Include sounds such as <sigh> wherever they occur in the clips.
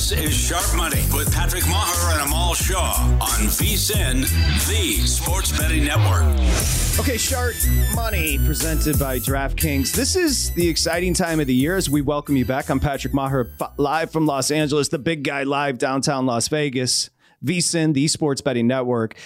This is Sharp Money with Patrick Meagher and Amal Shaw on VSIN, the Sports Betting Network. Okay, Sharp Money presented by DraftKings. This is the exciting time of the year as we welcome you back. I'm Patrick Meagher, live from Los Angeles, the big guy live downtown Las Vegas. VSIN, the Sports Betting Network.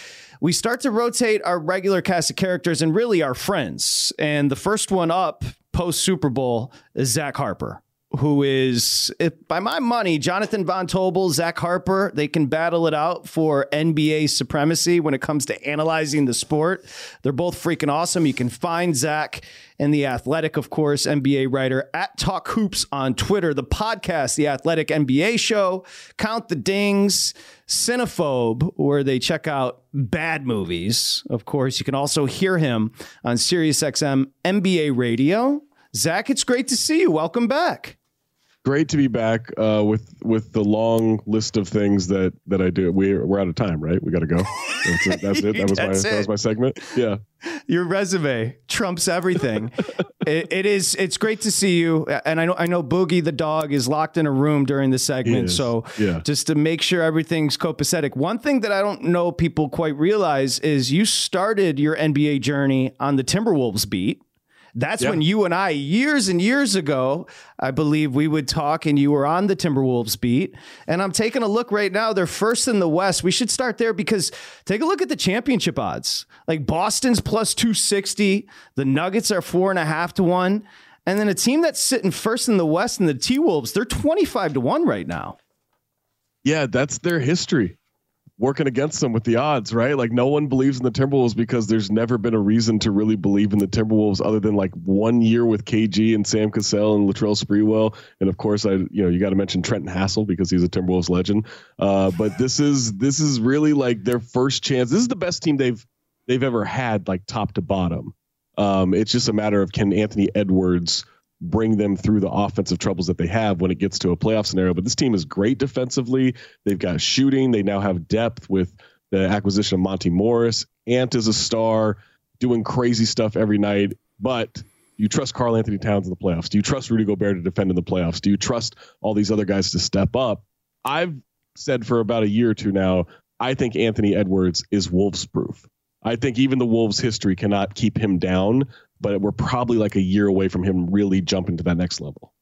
We start to rotate our regular cast of characters and really our friends. And the first one up post Super Bowl is Zach Harper who is, by my money, Jonathan Von Tobel, Zach Harper, they can battle it out for NBA supremacy when it comes to analyzing the sport. They're both freaking awesome. You can find Zach and The Athletic, of course, NBA writer at Talk Hoops on Twitter, the podcast, The Athletic NBA Show, Count the Dings, Cinephobe, where they check out bad movies. Of course, you can also hear him on SiriusXM NBA Radio. Zach, it's great to see you. Welcome back great to be back uh, with with the long list of things that that I do. We're we're out of time, right? We got to go. That's it. That's it. That was <laughs> my it. that was my segment. Yeah. Your resume trumps everything. <laughs> it, it is. It's great to see you, and I know I know Boogie the dog is locked in a room during the segment. So yeah. just to make sure everything's copacetic. One thing that I don't know people quite realize is you started your NBA journey on the Timberwolves beat that's yep. when you and I, years and years ago, I believe we would talk and you were on the Timberwolves beat. And I'm taking a look right now. They're first in the West. We should start there because take a look at the championship odds. Like Boston's plus 260, the Nuggets are four and a half to one. And then a team that's sitting first in the West and the T Wolves, they're 25 to one right now. Yeah, that's their history working against them with the odds, right? Like no one believes in the Timberwolves because there's never been a reason to really believe in the Timberwolves other than like one year with KG and Sam Cassell and Latrell Sprewell, and of course I you know you got to mention Trenton Hassell because he's a Timberwolves legend. Uh, but this is this is really like their first chance. This is the best team they've they've ever had, like top to bottom. Um, it's just a matter of can Anthony Edwards bring them through the offensive troubles that they have when it gets to a playoff scenario. But this team is great defensively. They've got shooting. They now have depth with the acquisition of Monte Morris. Ant is a star, doing crazy stuff every night. But you trust Karl-Anthony Towns in the playoffs? Do you trust Rudy Gobert to defend in the playoffs? Do you trust all these other guys to step up? I've said for about a year or two now, I think Anthony Edwards is Wolves proof. I think even the Wolves' history cannot keep him down but we're probably like a year away from him really jumping to that next level.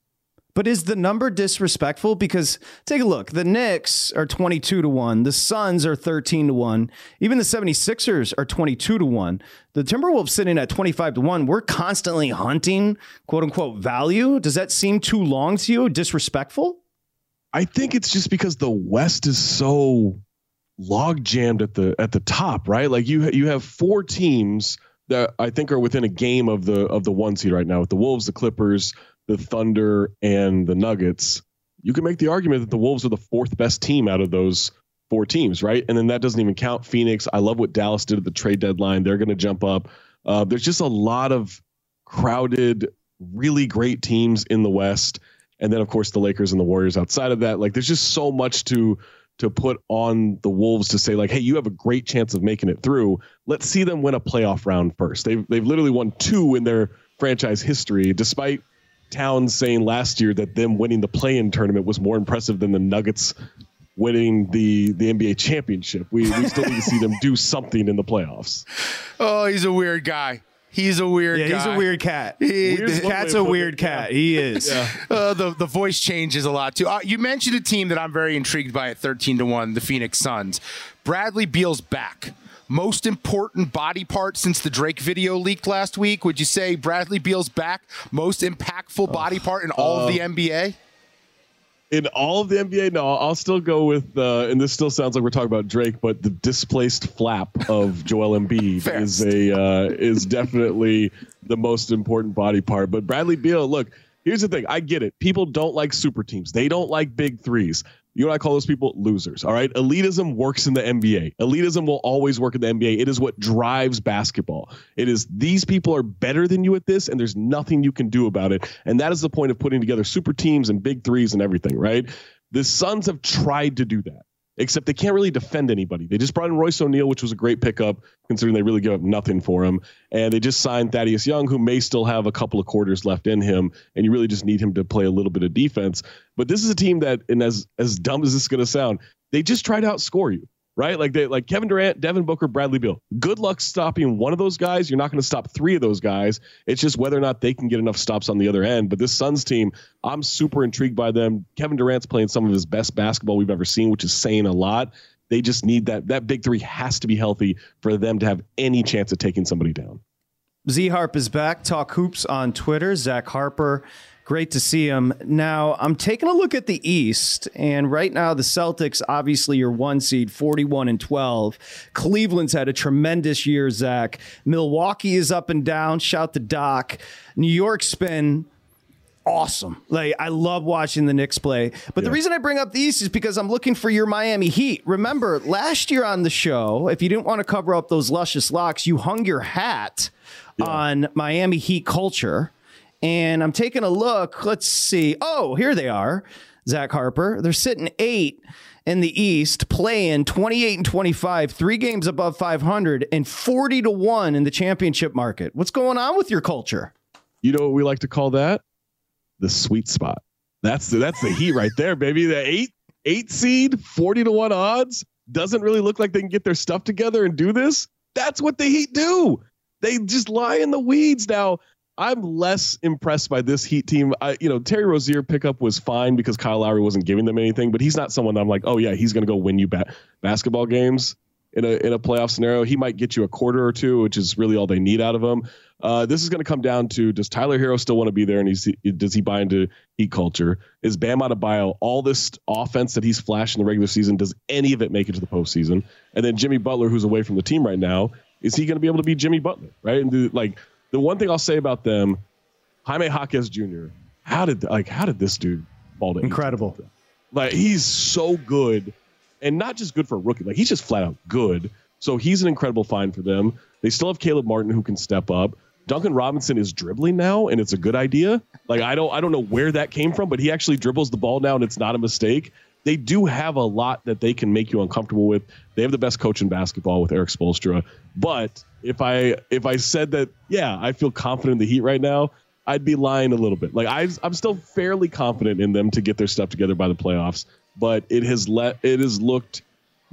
But is the number disrespectful? Because take a look. The Knicks are 22 to 1. The Suns are 13 to 1. Even the 76ers are 22 to 1. The Timberwolves sitting at 25 to 1. We're constantly hunting quote unquote value. Does that seem too long to you? Disrespectful? I think it's just because the West is so log jammed at the at the top, right? Like you you have four teams that I think are within a game of the of the one seed right now with the Wolves, the Clippers, the Thunder, and the Nuggets. You can make the argument that the Wolves are the fourth best team out of those four teams, right? And then that doesn't even count Phoenix. I love what Dallas did at the trade deadline. They're going to jump up. Uh, there's just a lot of crowded, really great teams in the West. and then of course the Lakers and the Warriors outside of that. Like there's just so much to to put on the Wolves to say like, hey, you have a great chance of making it through. Let's see them win a playoff round first. They've they've literally won two in their franchise history, despite Towns saying last year that them winning the play-in tournament was more impressive than the Nuggets winning the the NBA championship. We we still need to see them do something in the playoffs. <laughs> Oh, he's a weird guy. He's a weird Yeah, guy. he's a weird cat. He- cat's a weird cat. He is. Uh, the the voice changes a lot too. Uh, you mentioned a team that I'm very intrigued by at 13 to one, the Phoenix Suns. Bradley Beal's back. Most important body part since the Drake video leaked last week. Would you say Bradley Beal's back? Most impactful body part in all of the Uh, NBA? In all of the NBA, no, I'll still go with, uh, and this still sounds like we're talking about Drake, but the displaced flap of <laughs> Joel Embiid is a uh, is definitely the most important body part. But Bradley Beal, look, here's the thing. I get it. People don't like super teams. They don't like big threes. You know I call those people? Losers. All right. Elitism works in the NBA. Elitism will always work in the NBA. It is what drives basketball. It is these people are better than you at this, and there's nothing you can do about it. And that is the point of putting together super teams and big threes and everything, right? The Suns have tried to do that, except they can't really defend anybody. They just brought in Royce O'Neale, which was a great pickup, considering they really give up nothing for him. And they just signed Thaddeus Young, who may still have a couple of quarters left in him, and you really just need him to play a little bit of defense. But this is a team that, and as as dumb as this is going to sound, they just try to outscore you, right? Like they like Kevin Durant, Devin Booker, Bradley Beal. Good luck stopping one of those guys. You're not going to stop three of those guys. It's just whether or not they can get enough stops on the other end. But this Suns team, I'm super intrigued by them. Kevin Durant's playing some of his best basketball we've ever seen, which is saying a lot. They just need that that big three has to be healthy for them to have any chance of taking somebody down. Z Harp is back. Talk hoops on Twitter. Zach Harper. Great to see him. Now, I'm taking a look at the East, and right now the Celtics, obviously, your one seed, 41 and 12. Cleveland's had a tremendous year, Zach. Milwaukee is up and down. Shout to Doc. New York's been awesome. Like I love watching the Knicks play. But the reason I bring up the East is because I'm looking for your Miami Heat. Remember, last year on the show, if you didn't want to cover up those luscious locks, you hung your hat on Miami Heat culture. And I'm taking a look. Let's see. Oh, here they are. Zach Harper. They're sitting eight in the East, playing 28 and 25, three games above 500, and 40 to 1 in the championship market. What's going on with your culture? You know what we like to call that? The sweet spot. That's the, that's the heat right there, baby. The eight eight seed, forty to one odds. Doesn't really look like they can get their stuff together and do this. That's what the Heat do. They just lie in the weeds. Now, I'm less impressed by this Heat team. I, you know, Terry Rozier pickup was fine because Kyle Lowry wasn't giving them anything, but he's not someone that I'm like, oh yeah, he's going to go win you ba- basketball games in a in a playoff scenario. He might get you a quarter or two, which is really all they need out of him. Uh, this is going to come down to does Tyler Herro still want to be there, and he's, does he buy into Heat culture? Is Bam Adebayo all this offense that he's flashed in the regular season? Does any of it make it to the postseason? And then Jimmy Butler, who's away from the team right now, is he going to be able to be Jimmy Butler? Right? And the, like the one thing I'll say about them, Jaime Jaquez Jr. How did like how did this dude fall to incredible? Like he's so good, and not just good for a rookie. Like he's just flat out good. So he's an incredible find for them. They still have Caleb Martin who can step up. Duncan Robinson is dribbling now, and it's a good idea. Like I don't I don't know where that came from, but he actually dribbles the ball now, and it's not a mistake. They do have a lot that they can make you uncomfortable with. They have the best coach in basketball with Erik Spoelstra. But if I if I said that, yeah, I feel confident in the Heat right now, I'd be lying a little bit. Like I, I'm still fairly confident in them to get their stuff together by the playoffs, but it has let it has looked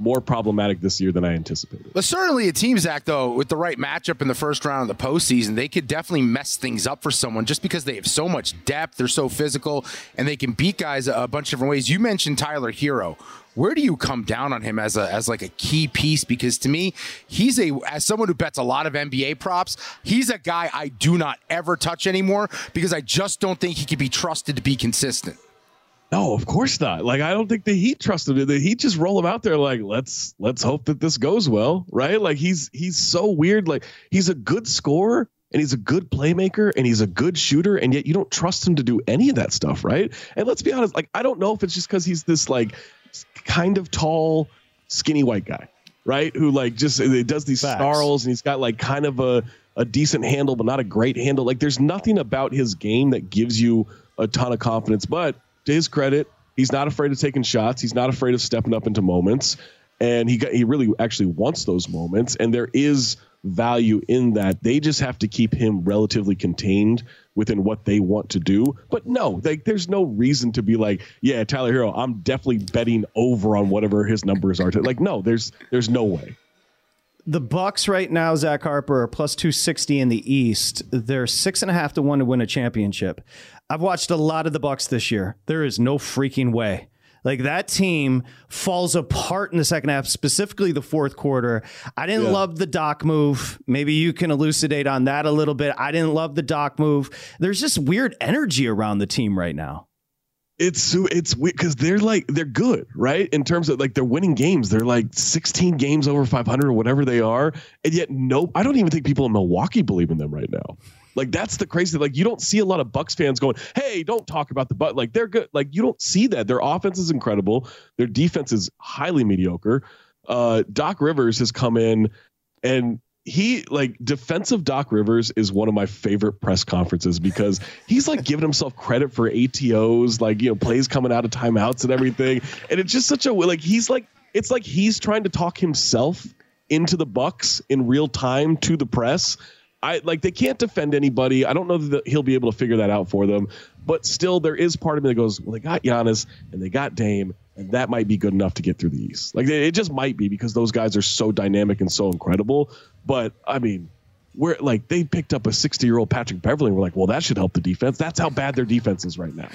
more problematic this year than I anticipated. But certainly a team, Zach, though, with the right matchup in the first round of the postseason, they could definitely mess things up for someone just because they have so much depth. They're so physical and they can beat guys a bunch of different ways. You mentioned Tyler Herro. Where do you come down on him as a as like a key piece? Because to me, he's a as someone who bets a lot of NBA props, he's a guy I do not ever touch anymore because I just don't think he can be trusted to be consistent. No, of course not. Like I don't think the Heat trusted him. The Heat just roll him out there like let's let's hope that this goes well, right? Like he's he's so weird. Like he's a good scorer and he's a good playmaker and he's a good shooter, and yet you don't trust him to do any of that stuff, right? And let's be honest, like I don't know if it's just because he's this like kind of tall, skinny white guy, right? Who like just it does these Facts. snarls and he's got like kind of a a decent handle, but not a great handle. Like there's nothing about his game that gives you a ton of confidence. But to his credit, he's not afraid of taking shots. He's not afraid of stepping up into moments, and he he really actually wants those moments. And there is value in that. They just have to keep him relatively contained within what they want to do. But no, like there's no reason to be like, yeah, Tyler Herro, I'm definitely betting over on whatever his numbers are. Like, no, there's there's no way. The Bucks right now, Zach Harper, are plus two sixty in the East. They're six and a half to one to win a championship. I've watched a lot of the Bucks this year. There is no freaking way. Like that team falls apart in the second half, specifically the fourth quarter. I didn't Yeah. love the Doc move. Maybe you can elucidate on that a little bit. I didn't love the Doc move. There's just weird energy around the team right now. It's so it's weird because they're like they're good, right? In terms of like they're winning games. They're like 16 games over 500 or whatever they are, and yet no, I don't even think people in Milwaukee believe in them right now. Like that's the crazy. Like you don't see a lot of Bucks fans going, "Hey, don't talk about the but." Like they're good. Like you don't see that. Their offense is incredible. Their defense is highly mediocre. Uh, Doc Rivers has come in and he like defensive Doc Rivers is one of my favorite press conferences because he's like giving himself credit for ATOs, like you know plays coming out of timeouts and everything, and it's just such a like he's like it's like he's trying to talk himself into the Bucks in real time to the press. I like they can't defend anybody. I don't know that he'll be able to figure that out for them, but still there is part of me that goes, well, they got Giannis and they got Dame, and that might be good enough to get through the East. Like it just might be because those guys are so dynamic and so incredible. But I mean, we're like they picked up a 60 year old Patrick Beverley. And we're like, well, that should help the defense. That's how bad their defense is right now.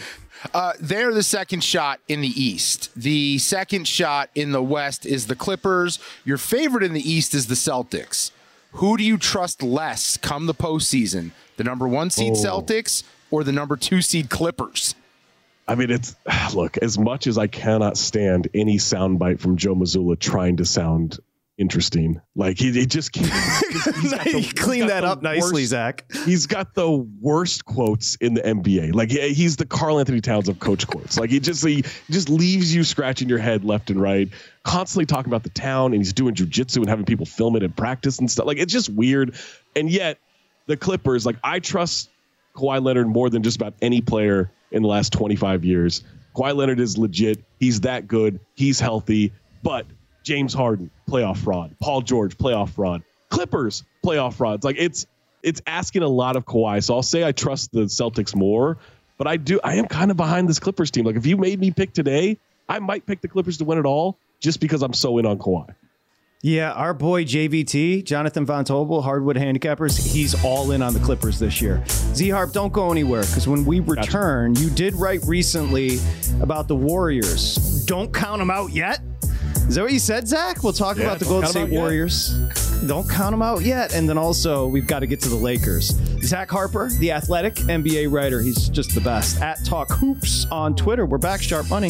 Uh, they're the second shot in the East. The second shot in the West is the Clippers. Your favorite in the East is the Celtics. Who do you trust less come the postseason? The number one seed Oh. Celtics or the number two seed Clippers? I mean, it's <sighs> look as much as I cannot stand any soundbite from Joe Mazzulla trying to sound interesting. Like he, he just keeps he's got the- you <laughs> he's cleaned that up nicely, worst- Zach. He's got the worst quotes in the NBA. Like he- he's the Karl-Anthony Towns of coach quotes. Like he just he just leaves you scratching your head left and right. Constantly talking about the town, and he's doing jujitsu and having people film it and practice and stuff. Like it's just weird. And yet, the Clippers, like I trust Kawhi Leonard more than just about any player in the last 25 years. Kawhi Leonard is legit. He's that good. He's healthy. But James Harden, playoff fraud. Paul George, playoff fraud. Clippers, playoff frauds. Like it's it's asking a lot of Kawhi. So I'll say I trust the Celtics more, but I do I am kind of behind this Clippers team. Like if you made me pick today, I might pick the Clippers to win it all just because I'm so in on Kawhi. Yeah, our boy JVT, Jonathan Von Tobel, Hardwood Handicappers, he's all in on the Clippers this year. Z Harp, don't go anywhere because when we return, you did write recently about the Warriors. Don't count them out yet. Is that what you said, Zach? We'll talk Yeah, about the Golden count 'em out State yet. Warriors. Don't count them out yet. And then also, we've got to get to the Lakers. Zach Harper, the athletic NBA writer, he's just the best. At Talk Hoops on Twitter. We're back, Sharp Money.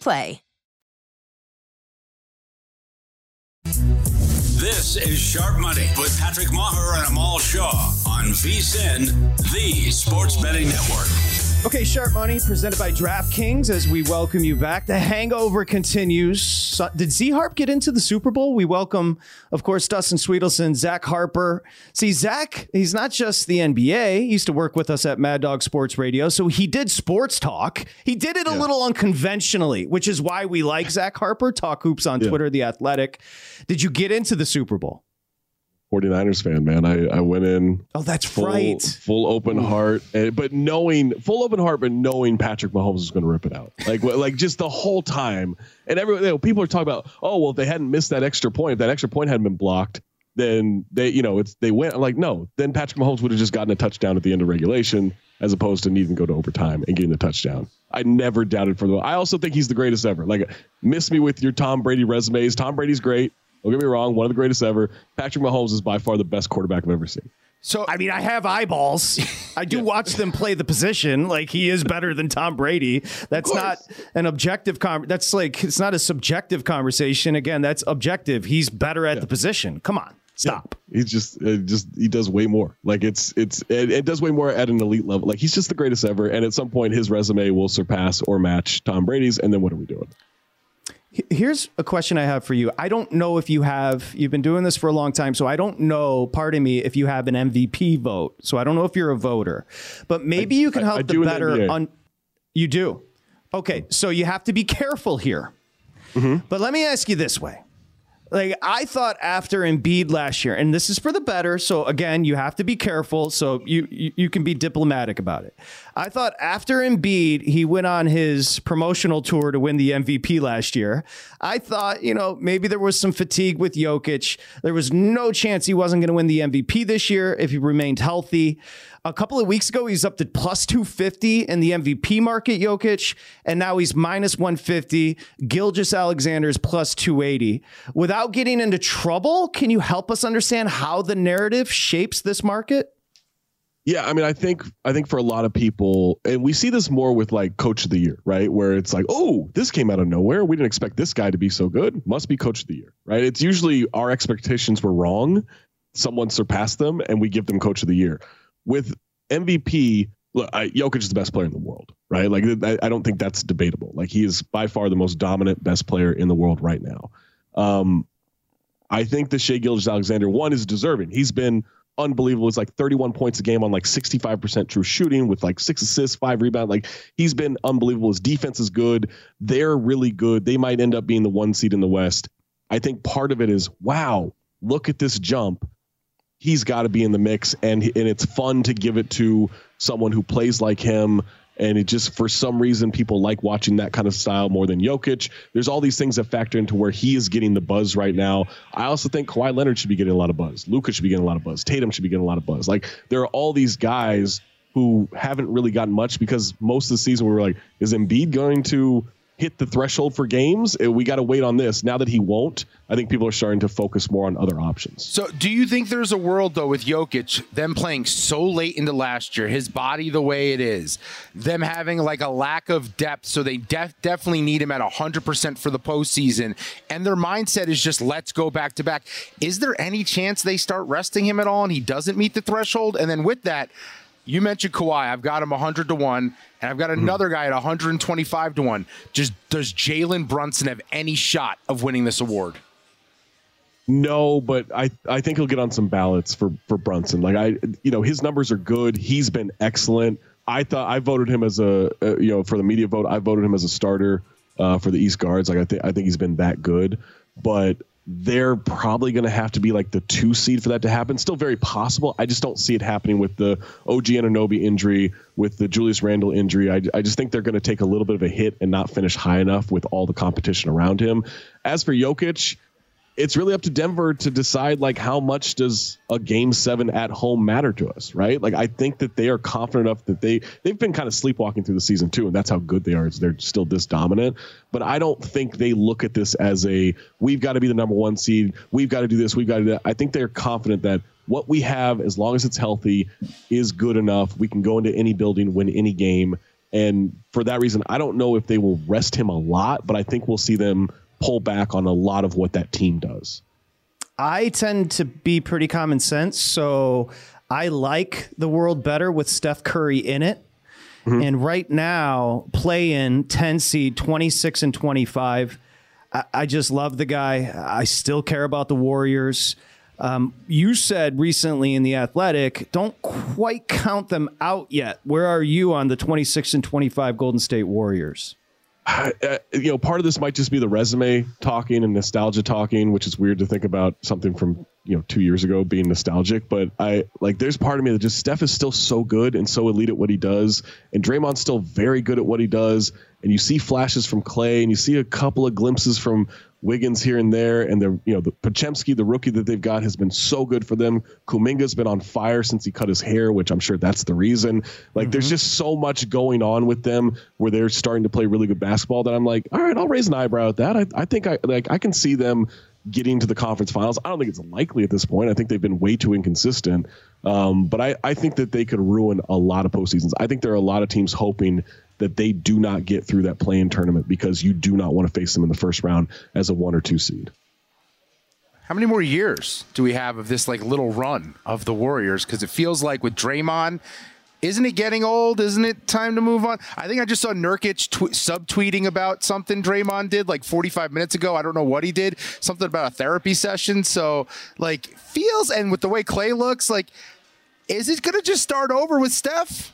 Play. This is Sharp Money with Patrick Meagher and Amal Shaw on VSIN, the sports betting network. Okay, Sharp Money presented by DraftKings as we welcome you back. The hangover continues. So- Did Z Harp get into the Super Bowl? We welcome, of course, Dustin Swedelson, Zach Harper. See, Zach, he's not just the NBA. He used to work with us at Mad Dog Sports Radio. So he did sports talk. He did it a little unconventionally, which is why we like Zach Harper. Talk hoops on Twitter, The Athletic. Did you get into the Super Bowl? 49ers fan, man. I, I went in. Oh, that's full, right. Full open heart, and, but knowing full open heart, but knowing Patrick Mahomes is going to rip it out, like like just the whole time. And everyone, you know, people are talking about, oh well, if they hadn't missed that extra point, if that extra point hadn't been blocked, then they, you know, it's they went. I'm like, no, then Patrick Mahomes would have just gotten a touchdown at the end of regulation, as opposed to needing to go to overtime and getting the touchdown. I never doubted for the. I also think he's the greatest ever. Like, miss me with your Tom Brady resumes. Tom Brady's great. Don't get me wrong, one of the greatest ever. Patrick Mahomes is by far the best quarterback I've ever seen. So I mean, I have eyeballs. I do <laughs> watch them play the position. Like he is better than Tom Brady. That's not an objective con. That's like it's not a subjective conversation. Again, that's objective. He's better at the position. Come on, stop. He's just, uh, just he does way more. Like it's, it's, it, it does way more at an elite level. Like he's just the greatest ever. And at some point, his resume will surpass or match Tom Brady's. And then what are we doing? Here's a question I have for you. I don't know if you have, you've been doing this for a long time, so I don't know, pardon me, if you have an MVP vote. So I don't know if you're a voter, but maybe you can help I in the better. On, you do. Okay, so you have to be careful here. But let me ask you this way. Like I thought after Embiid last year, and this is for the better. So again, you have to be careful. So you, you you can be diplomatic about it. I thought after Embiid, he went on his promotional tour to win the MVP last year. I thought, you know, maybe there was some fatigue with Jokic. There was no chance he wasn't going to win the MVP this year if he remained healthy. A couple of weeks ago, he's up to plus 250 in the MVP market, Jokic, and now he's minus 150. Gilgeous-Alexander is plus 280. Without getting into trouble, can you help us understand how the narrative shapes this market? Yeah, I mean, I think I think for a lot of people, and we see this more with like Coach of the Year, right? Where it's like, oh, this came out of nowhere. We didn't expect this guy to be so good. Must be Coach of the Year, right? It's usually our expectations were wrong. Someone surpassed them, and we give them Coach of the Year. With MVP, look, I, Jokic is the best player in the world, right? Like, I, I don't think that's debatable. Like, he is by far the most dominant, best player in the world right now. Um, I think the Shai Gilgeous-Alexander one is deserving. He's been unbelievable. It's like 31 points a game on like 65% true shooting with like six assists, five rebounds. Like he's been unbelievable. His defense is good. They're really good. They might end up being the one seed in the West. I think part of it is wow, look at this jump. He's got to be in the mix, and and it's fun to give it to someone who plays like him. And it just, for some reason, people like watching that kind of style more than Jokic. There's all these things that factor into where he is getting the buzz right now. I also think Kawhi Leonard should be getting a lot of buzz. Luka should be getting a lot of buzz. Tatum should be getting a lot of buzz. Like there are all these guys who haven't really gotten much because most of the season we were like, is Embiid going to hit the threshold for games? Uh, We got to wait on this. Now that he won't, I think people are starting to focus more on other options. So, do you think there's a world though with Jokic, them playing so late into last year, his body the way it is, them having like a lack of depth, so they def- definitely need him at 100% for the postseason, and their mindset is just let's go back to back. Is there any chance they start resting him at all and he doesn't meet the threshold? And then with that, you mentioned Kawhi. I've got him 100 to 1, and I've got another guy at 125 to 1. Just does Jalen Brunson have any shot of winning this award? No, but I I think he'll get on some ballots for for Brunson. Like I, you know, his numbers are good. He's been excellent. I thought I voted him as a uh, you know for the media vote. I voted him as a starter uh, for the East Guards. Like I think I think he's been that good, but they're probably going to have to be like the two seed for that to happen. Still very possible. I just don't see it happening with the OG Anunoby injury, with the Julius Randle injury. I, I just think they're going to take a little bit of a hit and not finish high enough with all the competition around him. As for Jokic, it's really up to Denver to decide like how much does a game seven at home matter to us, right? Like I think that they are confident enough that they they've been kind of sleepwalking through the season too, and that's how good they are. Is they're still this dominant, but I don't think they look at this as a we've got to be the number one seed, we've got to do this, we've got to do that. I think they're confident that what we have, as long as it's healthy, is good enough. We can go into any building, win any game. And for that reason, I don't know if they will rest him a lot, but I think we'll see them pull back on a lot of what that team does. I tend to be pretty common sense, so I like the world better with Steph Curry in it. Mm-hmm. And right now, play in 10 seed, 26 and 25. I, I, just love the guy. I still care about the Warriors. Um, you said recently in The Athletic, don't quite count them out yet. Where are you on the 26 and 25 Golden State Warriors? Uh, you know, part of this might just be the resume talking and nostalgia talking, which is weird to think about something from you know two years ago being nostalgic. But I like there's part of me that just Steph is still so good and so elite at what he does, and Draymond's still very good at what he does. And you see flashes from Clay, and you see a couple of glimpses from Wiggins here and there, and the you know the Podziemski, the rookie that they've got, has been so good for them. Kuminga's been on fire since he cut his hair, which I'm sure that's the reason. Like, mm-hmm. there's just so much going on with them where they're starting to play really good basketball that I'm like, all right, I'll raise an eyebrow at that. I, I think I like I can see them getting to the conference finals. I don't think it's likely at this point. I think they've been way too inconsistent. Um, but I, I think that they could ruin a lot of postseasons. I think there are a lot of teams hoping that they do not get through that play-in tournament because you do not want to face them in the first round as a one or two seed. How many more years do we have of this like little run of the Warriors? Because it feels like with Draymond, isn't it getting old? Isn't it time to move on? I think I just saw Nurkic tw- subtweeting about something Draymond did like 45 minutes ago. I don't know what he did. Something about a therapy session. So like feels and with the way Clay looks, like is it to just start over with Steph?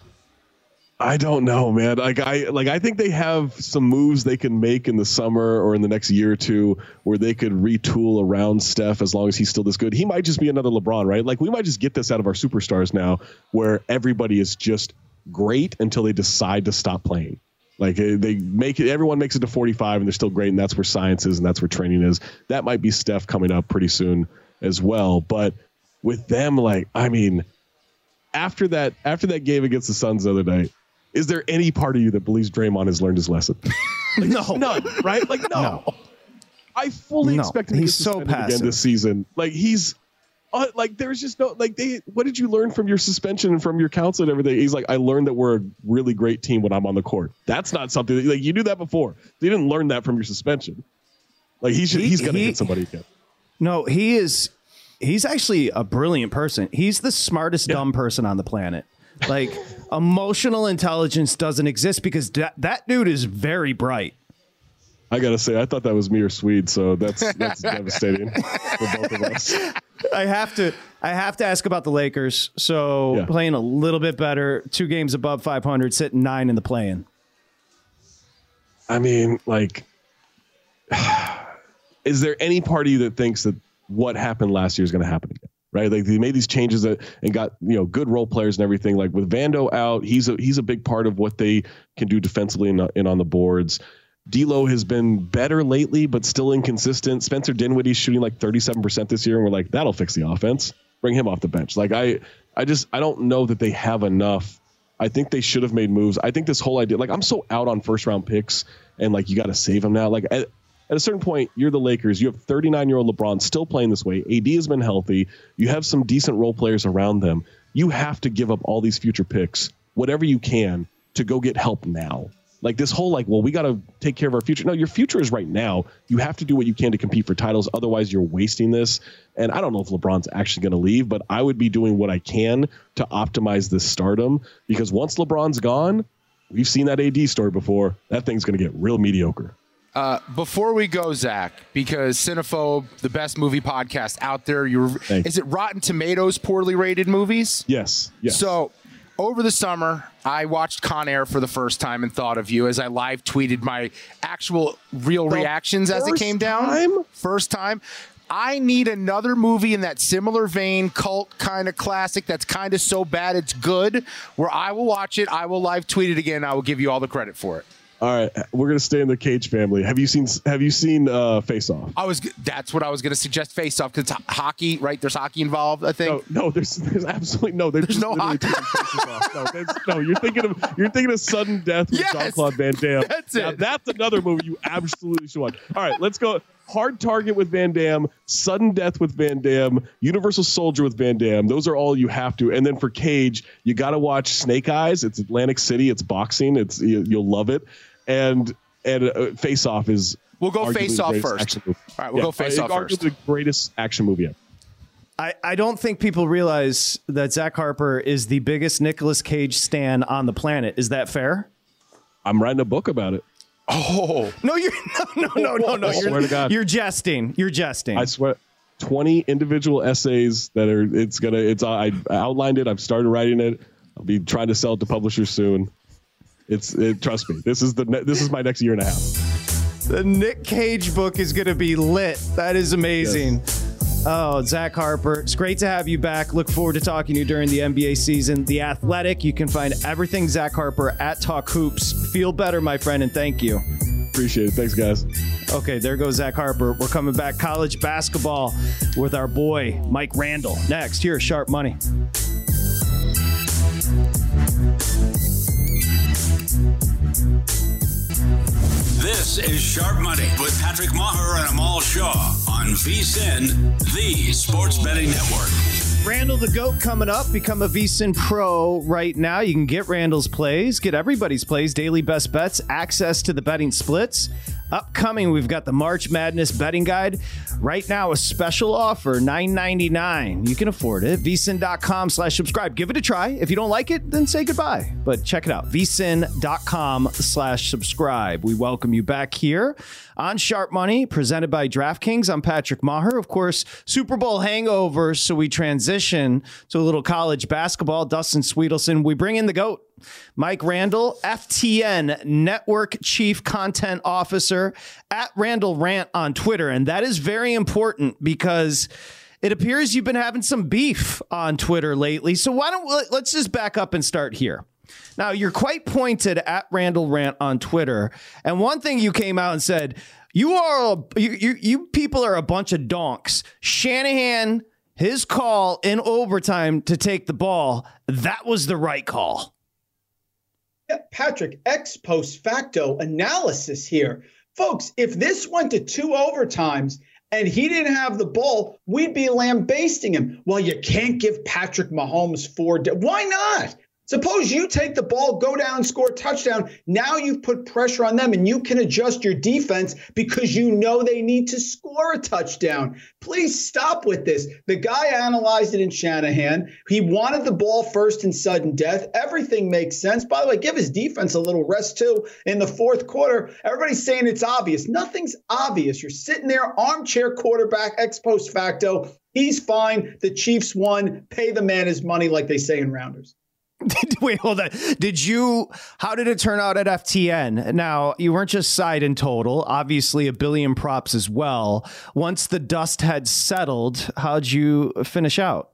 I don't know, man. Like I like I think they have some moves they can make in the summer or in the next year or two where they could retool around Steph as long as he's still this good. He might just be another LeBron, right? Like we might just get this out of our superstars now where everybody is just great until they decide to stop playing. Like eh, they make it everyone makes it to 45 and they're still great and that's where science is and that's where training is. That might be Steph coming up pretty soon as well, but with them like I mean after that after that game against the Suns the other night is there any part of you that believes Draymond has learned his lesson? <laughs> Like, no, none. Right? Like no. no. I fully no. expect him he's to so passive. again this season. Like he's uh, like there's just no like they. What did you learn from your suspension and from your counsel and everything? He's like, I learned that we're a really great team when I'm on the court. That's not something that, like you knew that before. You didn't learn that from your suspension. Like he should. He, he's gonna he, hit somebody again. No, he is. He's actually a brilliant person. He's the smartest yeah. dumb person on the planet. Like emotional intelligence doesn't exist because that that dude is very bright. I gotta say, I thought that was me or Swede, so that's that's <laughs> devastating for both of us. I have to I have to ask about the Lakers. So yeah. playing a little bit better, two games above 500, sitting nine in the play-in. I mean, like, <sighs> is there any party that thinks that what happened last year is going to happen again? Right? Like they made these changes and got you know good role players and everything. Like with Vando out, he's a he's a big part of what they can do defensively and, and on the boards. D'Lo has been better lately, but still inconsistent. Spencer Dinwiddie's shooting like 37% this year, and we're like, that'll fix the offense. Bring him off the bench. Like I, I just I don't know that they have enough. I think they should have made moves. I think this whole idea, like I'm so out on first round picks, and like you got to save them now. Like at a certain point, you're the Lakers. You have 39 year old LeBron still playing this way. AD has been healthy. You have some decent role players around them. You have to give up all these future picks, whatever you can, to go get help now. Like this whole like, well, we got to take care of our future. No, your future is right now. You have to do what you can to compete for titles. Otherwise, you're wasting this. And I don't know if LeBron's actually going to leave, but I would be doing what I can to optimize this stardom because once LeBron's gone, we've seen that AD story before. That thing's going to get real mediocre. Uh, before we go, Zach, because Cinephobe, the best movie podcast out there, you're is it Rotten Tomatoes poorly rated movies? Yes. Yes. So over the summer, I watched Con Air for the first time and thought of you as I live tweeted my actual real the reactions as it came down. Time? First time. I need another movie in that similar vein, cult kind of classic that's kind of so bad it's good, where I will watch it, I will live tweet it again, I will give you all the credit for it. All right, we're gonna stay in the Cage family. Have you seen Have you seen uh, Face Off? I was. That's what I was going to suggest. Face off because it's hockey, right? There's hockey involved. I think. No, no there's there's absolutely no. There's, There's no hockey. no, no, you're thinking of you're thinking of Sudden Death with Yes! Jean Claude Van Damme. That's Now, it. that's another movie you absolutely should watch. All right, let's go. Hard Target with Van Damme, Sudden Death with Van Damme, Universal Soldier with Van Damme. Those are all you have to. And then for Cage, you got to watch Snake Eyes. It's Atlantic City. It's boxing. It's you, you'll love it. And and uh, Face Off is. We'll go Face Off first. All right, we'll go Face Off first. The greatest action movie ever. I, I don't think people realize that Zach Harper is the biggest Nicolas Cage stan on the planet. Is that fair? I'm writing a book about it. Oh no! You're <laughs> no no no no no. I You're, swear to God. you're jesting. You're jesting. I swear, twenty individual essays that are. It's gonna. It's. I outlined it. I've started writing it. I'll be trying to sell it to publishers soon. It's. It, trust me. This is the. This is my next year and a half. The Nick Cage book is going to be lit. That is amazing. Oh, Zach Harper, it's great to have you back. Look forward to talking to you during the NBA season. The Athletic, you can find everything Zach Harper at Talk Hoops. Feel better, my friend, and thank you. Appreciate it. Thanks, guys. Okay, there goes Zach Harper. We're coming back college basketball with our boy Mike Randle. Next, here, Sharp Money. This is Sharp Money with Patrick Meagher and Amal Shaw on VSIN, the Sports Betting Network. Randle the GOAT coming up. Become a VSIN Pro right now. You can get Randle's plays, get everybody's plays, daily best bets, access to the betting splits. Upcoming, we've got the March Madness betting guide. Right now, a special offer, $9.99. You can afford it. VSIN.com slash subscribe. Give it a try. If you don't like it, then say goodbye. But check it out. VSIN.com slash subscribe. We welcome you back here on Sharp Money, presented by DraftKings. I'm Patrick Meagher. Of course, Super Bowl hangover, So we transition to a little college basketball. Dustin Swedelson. We bring in the GOAT. Mike Randle, FTN Network Chief Content Officer at Randle Rant on Twitter. And that is very important because it appears you've been having some beef on Twitter lately. So why don't we, let's just back up and start here. Now, you're quite pointed at Randle Rant on Twitter. And one thing you came out and said, you are, a, you, you, you people are a bunch of donks. Shanahan, his call in overtime to take the ball, that was the right call. Patrick, ex post facto analysis here. Folks, if this went to two overtimes and he didn't have the ball, we'd be lambasting him. Well, you can't give Patrick Mahomes four. Da- Why not? Suppose you take the ball, go down, score a touchdown. Now you've put pressure on them and you can adjust your defense because you know they need to score a touchdown. Please stop with this. The guy analyzed it in Shanahan. He wanted the ball first in sudden death. Everything makes sense. By the way, give his defense a little rest too in the fourth quarter. Everybody's saying it's obvious. Nothing's obvious. You're sitting there, armchair quarterback, ex post facto. He's fine. The Chiefs won. Pay the man his money, like they say in Rounders. <laughs> Wait, hold on. Did you? How did it turn out at FTN? Now you weren't just side in total. Obviously, a billion props as well. Once the dust had settled, how'd you finish out?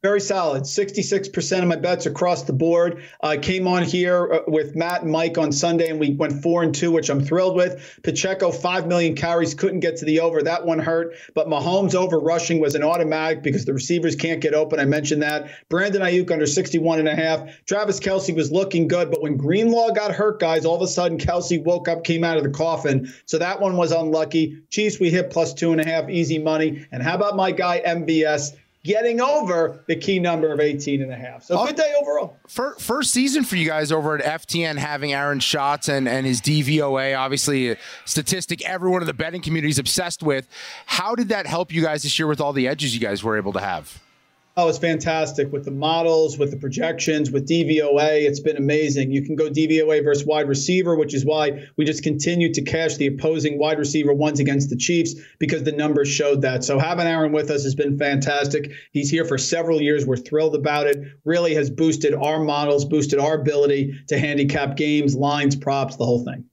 Very solid. 66% of my bets across the board. I uh, came on here uh, with Matt and Mike on Sunday, and we went four and two, which I'm thrilled with. Pacheco, 5 million carries, couldn't get to the over. That one hurt. But Mahomes over rushing was an automatic because the receivers can't get open. I mentioned that. Brandon Aiyuk under 61 and a half. Travis Kelce was looking good, but when Greenlaw got hurt, guys, all of a sudden Kelce woke up, came out of the coffin. So that one was unlucky. Chiefs, we hit plus two and a half, easy money. And how about my guy, MVS? Getting over the key number of 18 and a half. So good oh. day overall. First season for you guys over at FTN having Aaron Schatz and, and his DVOA, obviously a statistic everyone in the betting community is obsessed with. How did that help you guys this year with all the edges you guys were able to have? Oh, it's fantastic with the models, with the projections, with DVOA. It's been amazing. You can go DVOA versus wide receiver, which is why we just continue to cash the opposing wide receiver ones against the Chiefs because the numbers showed that. So having Aaron with us has been fantastic. He's here for several years. We're thrilled about it. Really has boosted our models, boosted our ability to handicap games, lines, props, the whole thing.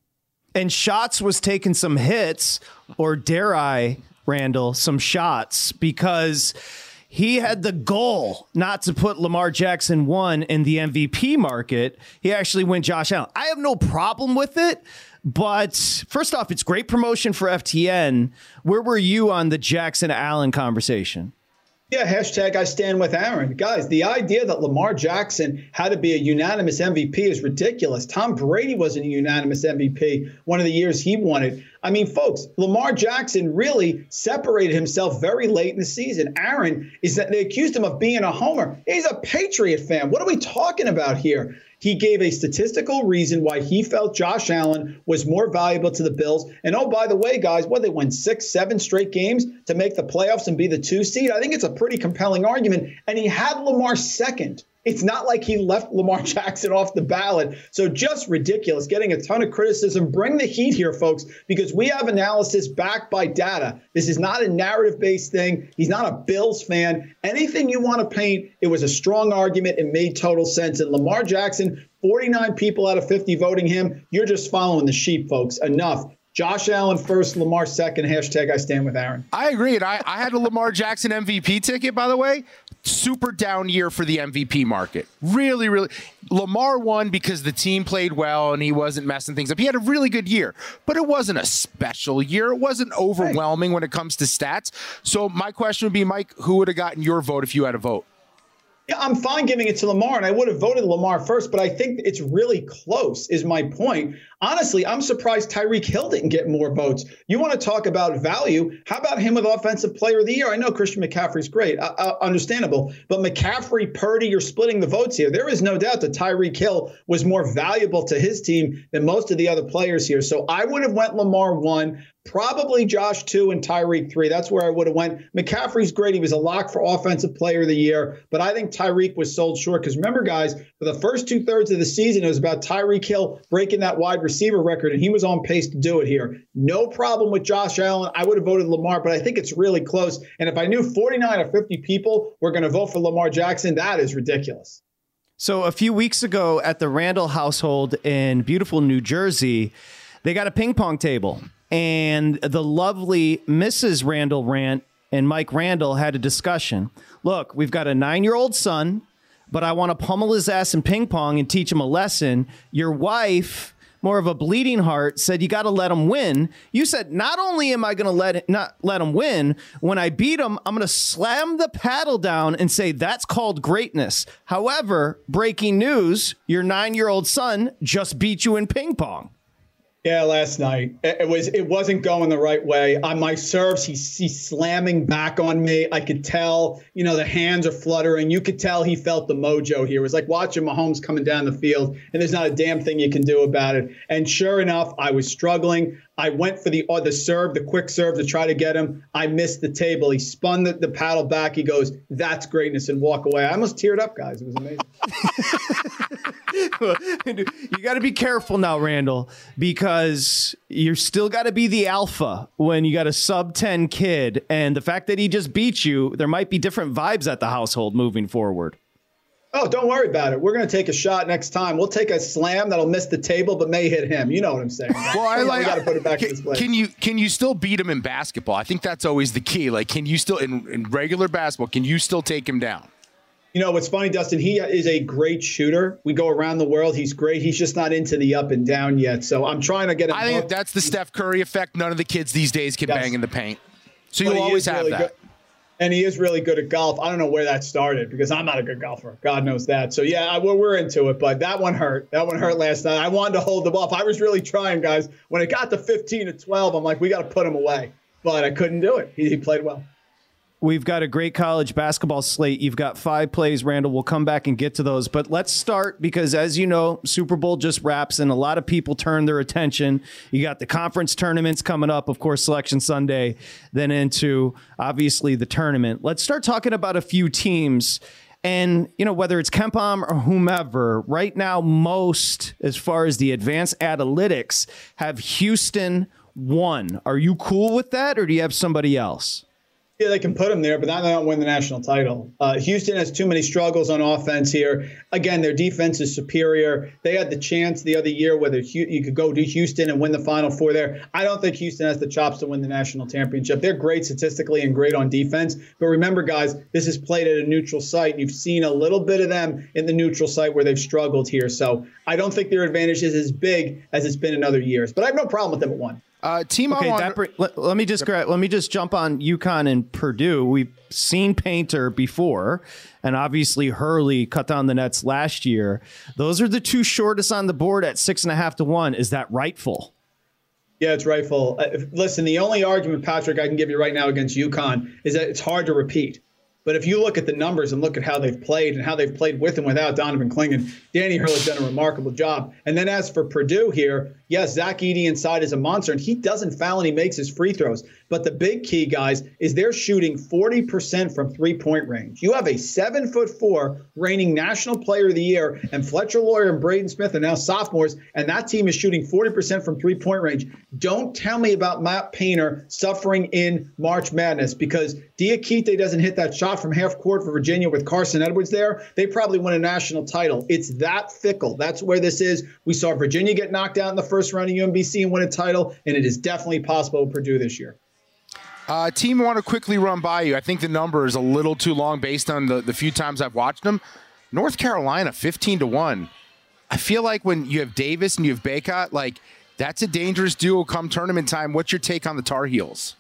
And Schatz was taking some hits, or dare I, Randle, some shots because he had the goal not to put Lamar Jackson one in the MVP market. He actually went Josh Allen. I have no problem with it. But first off, it's great promotion for FTN. Where were you on the Jackson Allen conversation? Yeah, hashtag I stand with Aaron. Guys, the idea that Lamar Jackson had to be a unanimous MVP is ridiculous. Tom Brady wasn't a unanimous MVP one of the years he it. I mean, folks, Lamar Jackson really separated himself very late in the season. Aaron is that they accused him of being a homer. He's a Patriot fan. What are we talking about here? He gave a statistical reason why he felt Josh Allen was more valuable to the Bills. And oh, by the way, guys, what they win six, seven straight games to make the playoffs and be the two seed. I think it's a pretty compelling argument. And he had Lamar second. It's not like he left Lamar <laughs> Jackson off the ballot. So just ridiculous, getting a ton of criticism. Bring the heat here, folks, because we have analysis backed by data. This is not a narrative based thing. He's not a Bills fan. Anything you want to paint, it was a strong argument. It made total sense. And Lamar Jackson, 49 people out of 50 voting him. You're just following the sheep, folks. Enough. Josh Allen first, Lamar second. Hashtag I stand with Aaron. I agree. And I, I had a Lamar Jackson MVP ticket, by the way. Super down year for the MVP market. Really, really. Lamar won because the team played well and he wasn't messing things up. He had a really good year, but it wasn't a special year. It wasn't overwhelming when it comes to stats. So my question would be, Mike, who would have gotten your vote if you had a vote? Yeah, I'm fine giving it to Lamar, and I would have voted Lamar first, but I think it's really close, is my point. Honestly, I'm surprised Tyreek Hill didn't get more votes. You want to talk about value? How about him with Offensive Player of the Year? I know Christian McCaffrey's great, uh, uh, understandable, but McCaffrey, Purdy, you're splitting the votes here. There is no doubt that Tyreek Hill was more valuable to his team than most of the other players here. So I would have went Lamar one. Probably Josh two and Tyreek three. That's where I would have went. McCaffrey's great. He was a lock for offensive player of the year, but I think Tyreek was sold short because remember, guys, for the first two thirds of the season, it was about Tyreek Hill breaking that wide receiver record, and he was on pace to do it here. No problem with Josh Allen. I would have voted Lamar, but I think it's really close. And if I knew 49 or 50 people were going to vote for Lamar Jackson, that is ridiculous. So a few weeks ago at the Randle household in beautiful New Jersey, they got a ping pong table and the lovely Mrs. Randle Rant and Mike Randle had a discussion. Look, we've got a nine year old son, but I want to pummel his ass in ping pong and teach him a lesson. Your wife, more of a bleeding heart, said you got to let him win. You said not only am I going to let not let him win, when I beat him, I'm going to slam the paddle down and say that's called greatness. However, breaking news: your nine year old son just beat you in ping pong. Yeah, last night it was it wasn't going the right way. On my serves, he's, he's slamming back on me. I could tell, you know, the hands are fluttering. You could tell he felt the mojo here. It was like watching Mahomes coming down the field, and there's not a damn thing you can do about it. And sure enough, I was struggling. I went for the uh, the serve, the quick serve to try to get him. I missed the table. He spun the, the paddle back. He goes, "That's greatness," and walk away. I almost teared up, guys. It was amazing. <laughs> <laughs> you got to be careful now, Randle, because you're still got to be the alpha when you got a sub 10 kid. And the fact that he just beat you, there might be different vibes at the household moving forward. Oh, don't worry about it. We're going to take a shot next time. We'll take a slam that'll miss the table, but may hit him. You know what I'm saying? Right? <laughs> Well, I like. got to put it back can, in his place. Can you can you still beat him in basketball? I think that's always the key. Like, can you still in, in regular basketball? Can you still take him down? You know what's funny, Dustin? He is a great shooter. We go around the world. He's great. He's just not into the up and down yet. So I'm trying to get him. I think that's the Steph Curry effect. None of the kids these days can Yes. bang in the paint, so you'll always have really that. good- And he is really good at golf. I don't know where that started because I'm not a good golfer. God knows that. So yeah, I, we're, we're into it. But that one hurt. That one hurt last night. I wanted to hold the ball. If I was really trying, guys, when it got to 15 to 12, I'm like, we got to put him away. But I couldn't do it. He, he played well. We've got a great college basketball slate. You've got five plays, Randle. We'll come back and get to those. But let's start because, as you know, Super Bowl just wraps and a lot of people turn their attention. You got the conference tournaments coming up, of course, Selection Sunday, then into obviously the tournament. Let's start talking about a few teams. And, you know, whether it's KenPom or whomever, right now, most, as far as the advanced analytics, have Houston one. Are you cool with that or do you have somebody else? Yeah, they can put them there, but they don't win the national title. Uh, Houston has too many struggles on offense here. Again, their defense is superior. They had the chance the other year whether you could go to Houston and win the Final Four there. I don't think Houston has the chops to win the national championship. They're great statistically and great on defense. But remember, guys, this is played at a neutral site. You've seen a little bit of them in the neutral site where they've struggled here. So I don't think their advantage is as big as it's been in other years. But I have no problem with them at one. Uh, team okay, that, let, let, me just let me just jump on UConn and Purdue. We've seen Painter before, and obviously Hurley cut down the nets last year. Those are the two shortest on the board at six and a half to one. Is that rightful? Yeah, it's rightful. Uh, listen, the only argument, Patrick, I can give you right now against UConn is that it's hard to repeat. But if you look at the numbers and look at how they've played and how they've played with and without Donovan Clingan, Danny Hurley's done a remarkable job. And then as for Purdue here, yes, Zach Edey inside is a monster, and he doesn't foul and he makes his free throws. But the big key, guys, is they're shooting 40% from three point range. You have a seven foot four reigning national player of the year, and Fletcher Loyer and Braden Smith are now sophomores, and that team is shooting 40% from three point range. Don't tell me about Matt Painter suffering in March Madness because Diakite doesn't hit that shot from half court for Virginia with Carson Edwards there. They probably win a national title. It's that fickle. That's where this is. We saw Virginia get knocked out in the first round of UMBC and win a title, and it is definitely possible with Purdue this year. Uh, team, want to quickly run by you. I think the number is a little too long based on the, the few times I've watched them. North Carolina, 15 to 1. I feel like when you have Davis and you have Bacot, like that's a dangerous duo come tournament time. What's your take on the Tar Heels?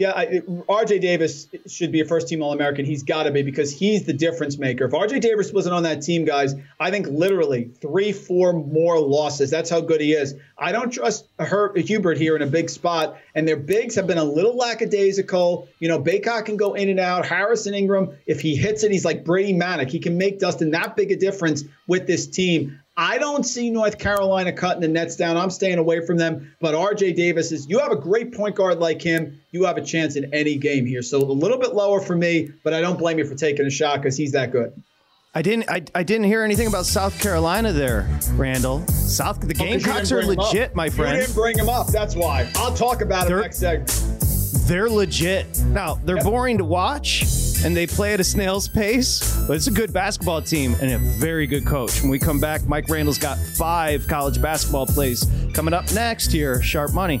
Yeah, I, RJ Davis should be a first team All American. He's got to be because he's the difference maker. If RJ Davis wasn't on that team, guys, I think literally three, four more losses. That's how good he is. I don't trust Herb, Hubert here in a big spot, and their bigs have been a little lackadaisical. You know, Bacot can go in and out. Harrison Ingram, if he hits it, he's like Brady Manek. He can make Dustin that big a difference with this team. I don't see North Carolina cutting the nets down. I'm staying away from them. But RJ Davis is, you have a great point guard like him. You have a chance in any game here. So a little bit lower for me, but I don't blame you for taking a shot because he's that good. I didn't. I, I didn't hear anything about South Carolina there, Randle. South. The oh, Gamecocks are legit, my friend. You didn't bring him up. That's why. I'll talk about it next segment. They're legit. Now they're yep. boring to watch and they play at a snail's pace, but it's a good basketball team and a very good coach. When we come back, Mike Randle's got five college basketball plays coming up next here. Sharp Money.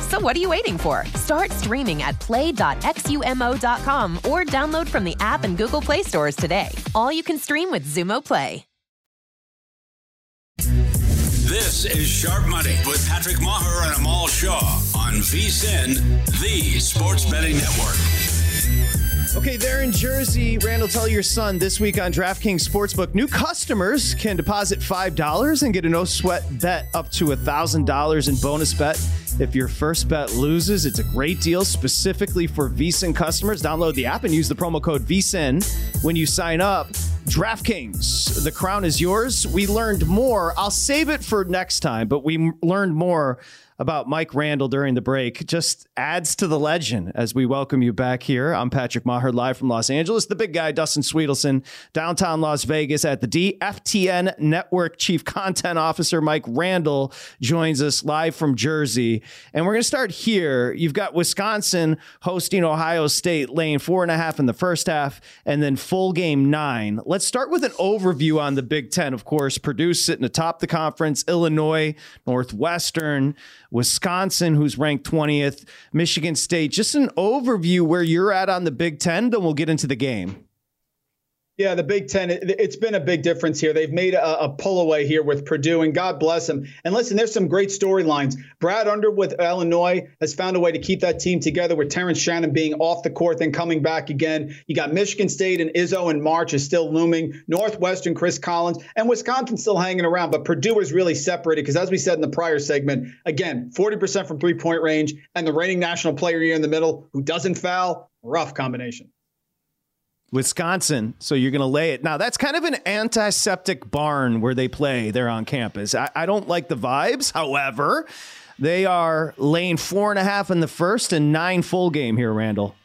So what are you waiting for? Start streaming at play.xumo.com or download from the app and Google Play stores today. All you can stream with Xumo Play. This is Sharp Money with Patrick Meagher and Amal Shaw on VSIN, the sports betting network. Okay, there in Jersey, Randle, tell your son this week on DraftKings Sportsbook, new customers can deposit $5 and get a no sweat bet up to $1,000 in bonus bet If your first bet loses, it's a great deal specifically for VSIN customers. Download the app and use the promo code VSIN when you sign up. DraftKings, the crown is yours. We learned more. I'll save it for next time, but we learned more about Mike Randle during the break just adds to the legend as we welcome you back here. I'm Patrick Meagher, live from Los Angeles. The big guy, Dustin Swedelson, downtown Las Vegas at the DFTN Network Chief Content Officer Mike Randle joins us live from Jersey. And we're going to start here. You've got Wisconsin hosting Ohio State, laying four and a half in the first half, and then full game nine. Let's start with an overview on the Big Ten. Of course, Purdue sitting atop the conference, Illinois, Northwestern. Wisconsin, who's ranked 20th, Michigan State. Just an overview where you're at on the Big Ten, then we'll get into the game. Yeah, the Big Ten, it, has been a big difference here. They've made a, a, pull away here with Purdue, and God bless them. And listen, there's some great storylines. Brad Underwood with Illinois has found a way to keep that team together with Terrence Shannon being off the court, then coming back again. You got Michigan State and Izzo in March is still looming. Northwestern, Chris Collins, and Wisconsin still hanging around. But Purdue is really separated because, as we said in the prior segment, again, 40% from three point range, and the reigning national player here in the middle who doesn't foul. Rough combination. Wisconsin. So you're going to lay it. Now, that's kind of an antiseptic barn where they play there on campus. I, I, don't like the vibes. However, they are laying four and a half in the first and nine full game here, Randle.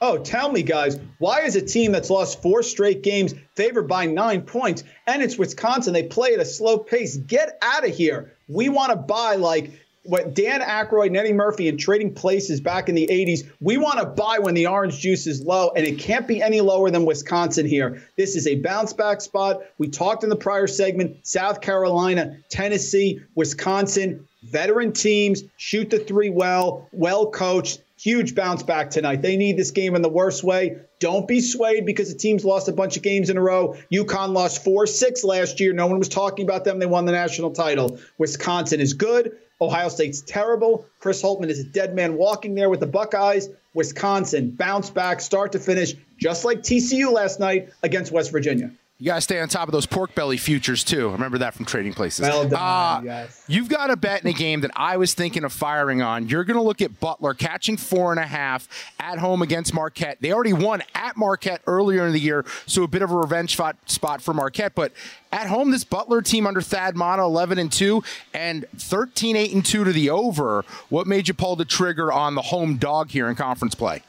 Oh, tell me, guys, why is a team that's lost four straight games favored by nine points? And it's Wisconsin. They play at a slow pace. Get out of here. We want to buy like what Dan Aykroyd and Eddie Murphy in trading places back in the 80s. We want to buy when the orange juice is low, and it can't be any lower than Wisconsin here. This is a bounce back spot. We talked in the prior segment South Carolina, Tennessee, Wisconsin, veteran teams, shoot the three well, well coached. Huge bounce back tonight. They need this game in the worst way. Don't be swayed because the team's lost a bunch of games in a row. UConn lost 4 6 last year. No one was talking about them. They won the national title. Wisconsin is good. Ohio State's terrible. Chris Holtmann is a dead man walking there with the Buckeyes. Wisconsin bounce back, start to finish, just like TCU last night against West Virginia. You got to stay on top of those pork belly futures too. remember that from trading places. Well done, uh, yes. You've got a bet in a game that I was thinking of firing on. You're going to look at Butler catching four and a half at home against Marquette. They already won at Marquette earlier in the year, so a bit of a revenge spot for Marquette. But at home, this Butler team under Thad Matta, 11 and 2, and 13 8 and 2 to the over. What made you pull the trigger on the home dog here in conference play?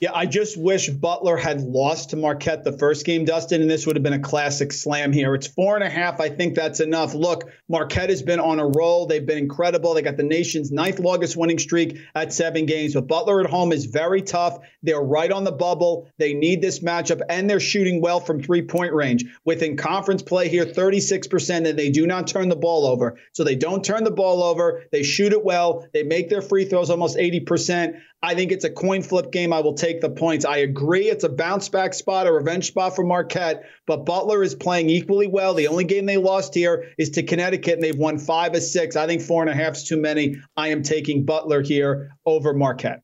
Yeah, I just wish Butler had lost to Marquette the first game, Dustin, and this would have been a classic slam here. It's four and a half. I think that's enough. Look, Marquette has been on a roll. They've been incredible. They got the nation's ninth longest winning streak at seven games. But Butler at home is very tough. They're right on the bubble. They need this matchup, and they're shooting well from three point range. Within conference play here, 36%, and they do not turn the ball over. So they don't turn the ball over. They shoot it well. They make their free throws almost 80%. I think it's a coin flip game. I will take the points. I agree it's a bounce back spot, a revenge spot for Marquette, but Butler is playing equally well. The only game they lost here is to Connecticut, and they've won five of six. I think four and a half is too many. I am taking Butler here over Marquette.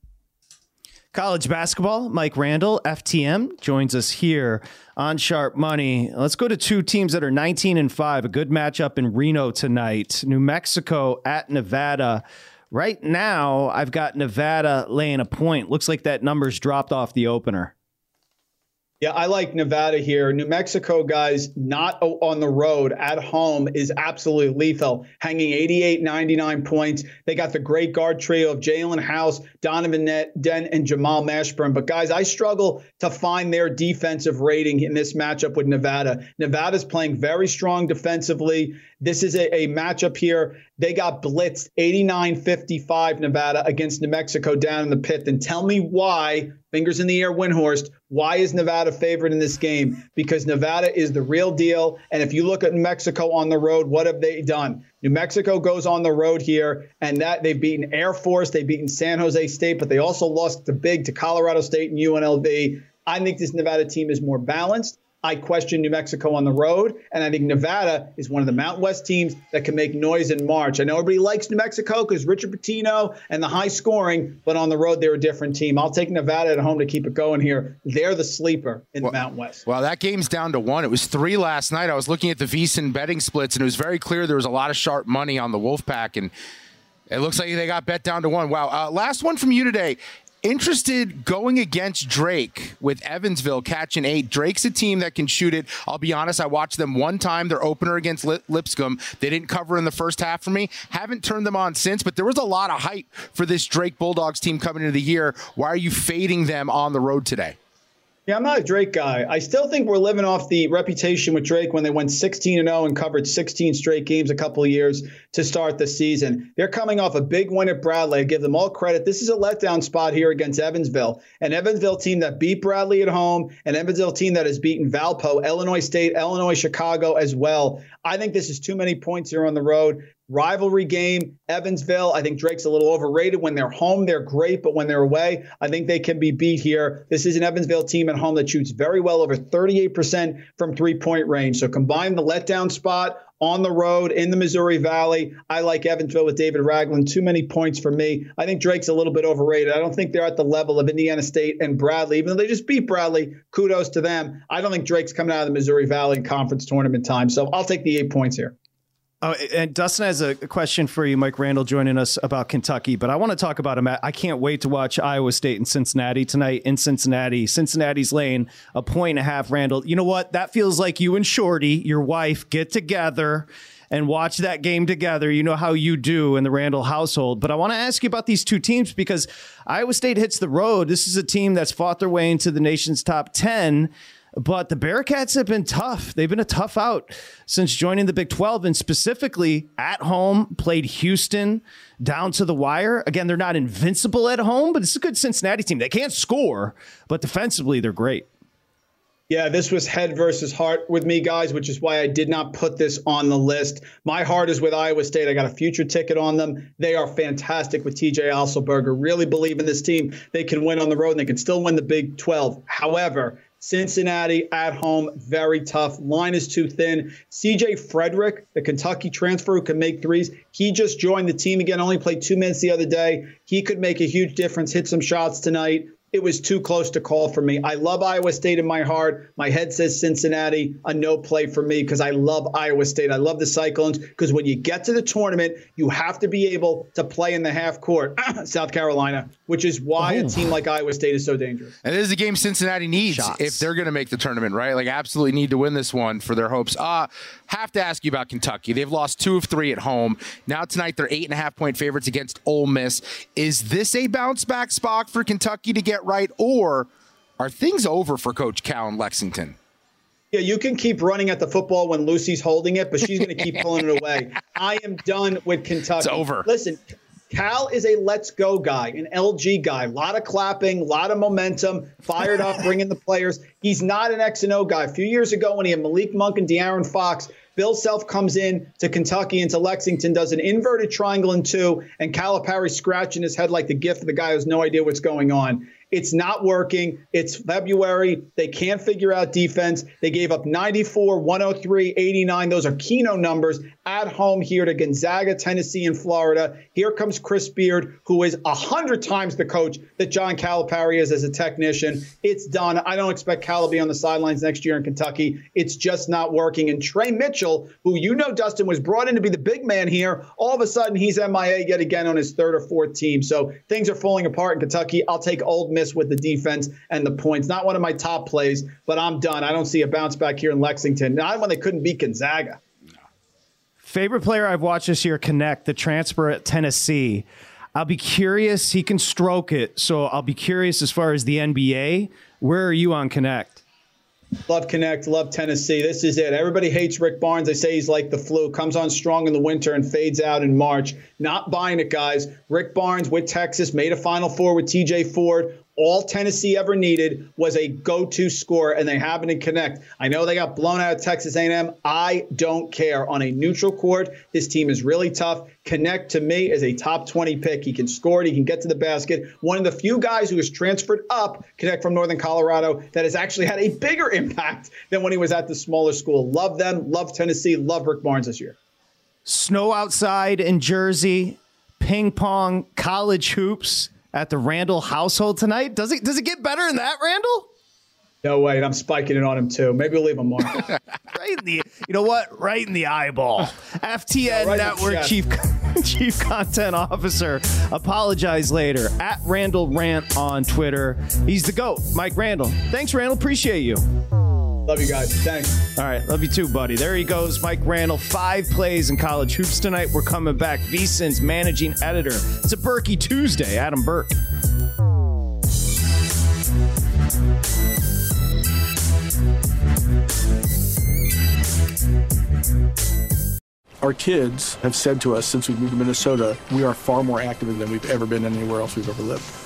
College basketball, Mike Randle, FTN, joins us here on Sharp Money. Let's go to two teams that are 19 and 5. A good matchup in Reno tonight. New Mexico at Nevada. Right now, I've got Nevada laying a point. Looks like that number's dropped off the opener. Yeah, I like Nevada here. New Mexico guys not on the road at home is absolutely lethal, hanging 88, 99 points. They got the great guard trio of Jalen House, Donovan Dent, and Jamal Mashburn. But guys, I struggle to find their defensive rating in this matchup with Nevada. Nevada's playing very strong defensively. This is a, a matchup here. They got blitzed 89 55 Nevada against New Mexico down in the pit. And tell me why, fingers in the air, Windhorst, why is Nevada favored in this game? Because Nevada is the real deal. And if you look at Mexico on the road, what have they done? New Mexico goes on the road here, and that they've beaten Air Force, they've beaten San Jose State, but they also lost the big to Colorado State and UNLV. I think this Nevada team is more balanced. I question New Mexico on the road, and I think Nevada is one of the Mountain West teams that can make noise in March. I know everybody likes New Mexico because Richard Pitino and the high scoring, but on the road they're a different team. I'll take Nevada at home to keep it going here. They're the sleeper in well, the Mountain West. Well, that game's down to one. It was three last night. I was looking at the VSIN betting splits, and it was very clear there was a lot of sharp money on the Wolfpack and It looks like they got bet down to one. Wow. Uh, last one from you today. Interested going against Drake with Evansville catching eight. Drake's a team that can shoot it. I'll be honest, I watched them one time, their opener against Lipscomb. They didn't cover in the first half for me. Haven't turned them on since, but there was a lot of hype for this Drake Bulldogs team coming into the year. Why are you fading them on the road today? Yeah, I'm not a Drake guy. I still think we're living off the reputation with Drake when they went 16 and 0 and covered 16 straight games a couple of years to start the season. They're coming off a big win at Bradley. I give them all credit. This is a letdown spot here against Evansville, an Evansville team that beat Bradley at home, an Evansville team that has beaten Valpo, Illinois State, Illinois Chicago as well. I think this is too many points here on the road rivalry game. Evansville, I think Drake's a little overrated. When they're home, they're great, but when they're away, I think they can be beat here. This is an Evansville team at home that shoots very well, over 38% from three point range. So combine the letdown spot on the road in the Missouri Valley. I like Evansville with David Ragland. Too many points for me. I think Drake's a little bit overrated. I don't think they're at the level of Indiana State and Bradley, even though they just beat Bradley. Kudos to them. I don't think Drake's coming out of the Missouri Valley conference tournament time. So I'll take the eight points here. Oh, and Dustin has a question for you, Mike Randle, joining us about Kentucky. But I want to talk about him. I can't wait to watch Iowa State and Cincinnati tonight in Cincinnati. Cincinnati's laying a point and a half. Randle, you know what? That feels like you and Shorty, your wife, get together and watch that game together. You know how you do in the Randle household. But I want to ask you about these two teams because Iowa State hits the road. This is a team that's fought their way into the nation's top 10 but the Bearcats have been tough. They've been a tough out since joining the Big 12 and specifically at home played Houston down to the wire. Again, they're not invincible at home, but it's a good Cincinnati team. They can't score, but defensively they're great. Yeah, this was head versus heart with me, guys, which is why I did not put this on the list. My heart is with Iowa State. I got a future ticket on them. They are fantastic with TJ Otzelberger. Really believe in this team. They can win on the road and they can still win the Big 12. However, Cincinnati at home, very tough. Line is too thin. CJ Frederick, the Kentucky transfer who can make threes, he just joined the team again, only played two minutes the other day. He could make a huge difference, hit some shots tonight it was too close to call for me. I love Iowa State in my heart. My head says Cincinnati, a no play for me because I love Iowa State. I love the Cyclones because when you get to the tournament, you have to be able to play in the half court. <clears throat> South Carolina, which is why oh. a team like Iowa State is so dangerous. And this is a game Cincinnati needs Shots. if they're going to make the tournament, right? Like, absolutely need to win this one for their hopes. Uh, have to ask you about Kentucky. They've lost two of three at home. Now, tonight, they're eight and a half point favorites against Ole Miss. Is this a bounce back spot for Kentucky to get right, or are things over for Coach Cal in Lexington? Yeah, you can keep running at the football when Lucy's holding it, but she's going to keep <laughs> pulling it away. I am done with Kentucky. It's over. Listen, Cal is a let's go guy, an LG guy. A lot of clapping, a lot of momentum, fired up, bringing the players. He's not an X and O guy. A few years ago, when he had Malik Monk and De'Aaron Fox, Bill Self comes in to Kentucky into Lexington, does an inverted triangle in two, and Calipari scratching his head like the gift of the guy who has no idea what's going on. It's not working. It's February. They can't figure out defense. They gave up 94, 103, 89. Those are Keno numbers at home here to Gonzaga, Tennessee, and Florida. Here comes Chris Beard, who is 100 times the coach that John Calipari is as a technician. It's done. I don't expect Cal to be on the sidelines next year in Kentucky. It's just not working. And Tre Mitchell, who you know, Dustin, was brought in to be the big man here, all of a sudden he's MIA yet again on his third or fourth team. So things are falling apart in Kentucky. I'll take Old miss with the defense and the points. Not one of my top plays, but I'm done. I don't see a bounce back here in Lexington. Not when they couldn't beat Gonzaga. Favorite player I've watched this year Knecht the transfer at Tennessee. I'll be curious. He can stroke it, so I'll be curious as far as the NBA. Where are you on Knecht? Love Knecht, love Tennessee. This is it. Everybody hates Rick Barnes. They say he's like the flu, comes on strong in the winter and fades out in March. Not buying it, guys. Rick Barnes with Texas made a Final Four with TJ Ford all Tennessee ever needed was a go-to score, and they happen to Knecht. I know they got blown out of Texas A&M. I don't care. On a neutral court, this team is really tough. Knecht to me is a top 20 pick. He can score it. He can get to the basket. One of the few guys who has transferred up, Knecht from Northern Colorado, that has actually had a bigger impact than when he was at the smaller school. Love them. Love Tennessee. Love Rick Barnes this year. Snow outside in Jersey. Ping pong, college hoops at the Randle household tonight. Does it does it get better than that, Randle? No way. I'm spiking it on him too. Maybe we'll leave him more. <laughs> right in the you know what? Right in the eyeball. <laughs> FTN yeah, right Network Chief <laughs> Chief Content Officer. Apologize later. At Randle Rant on Twitter. He's the GOAT, Mike Randle. Thanks, Randle. Appreciate you. Love you guys. Thanks. All right. Love you too, buddy. There he goes, Mike Randle. Five plays in college hoops tonight. We're coming back. VSIN's managing editor. It's a Berkey Tuesday. Adam Burke. Our kids have said to us since we moved to Minnesota, we are far more active than we've ever been anywhere else we've ever lived.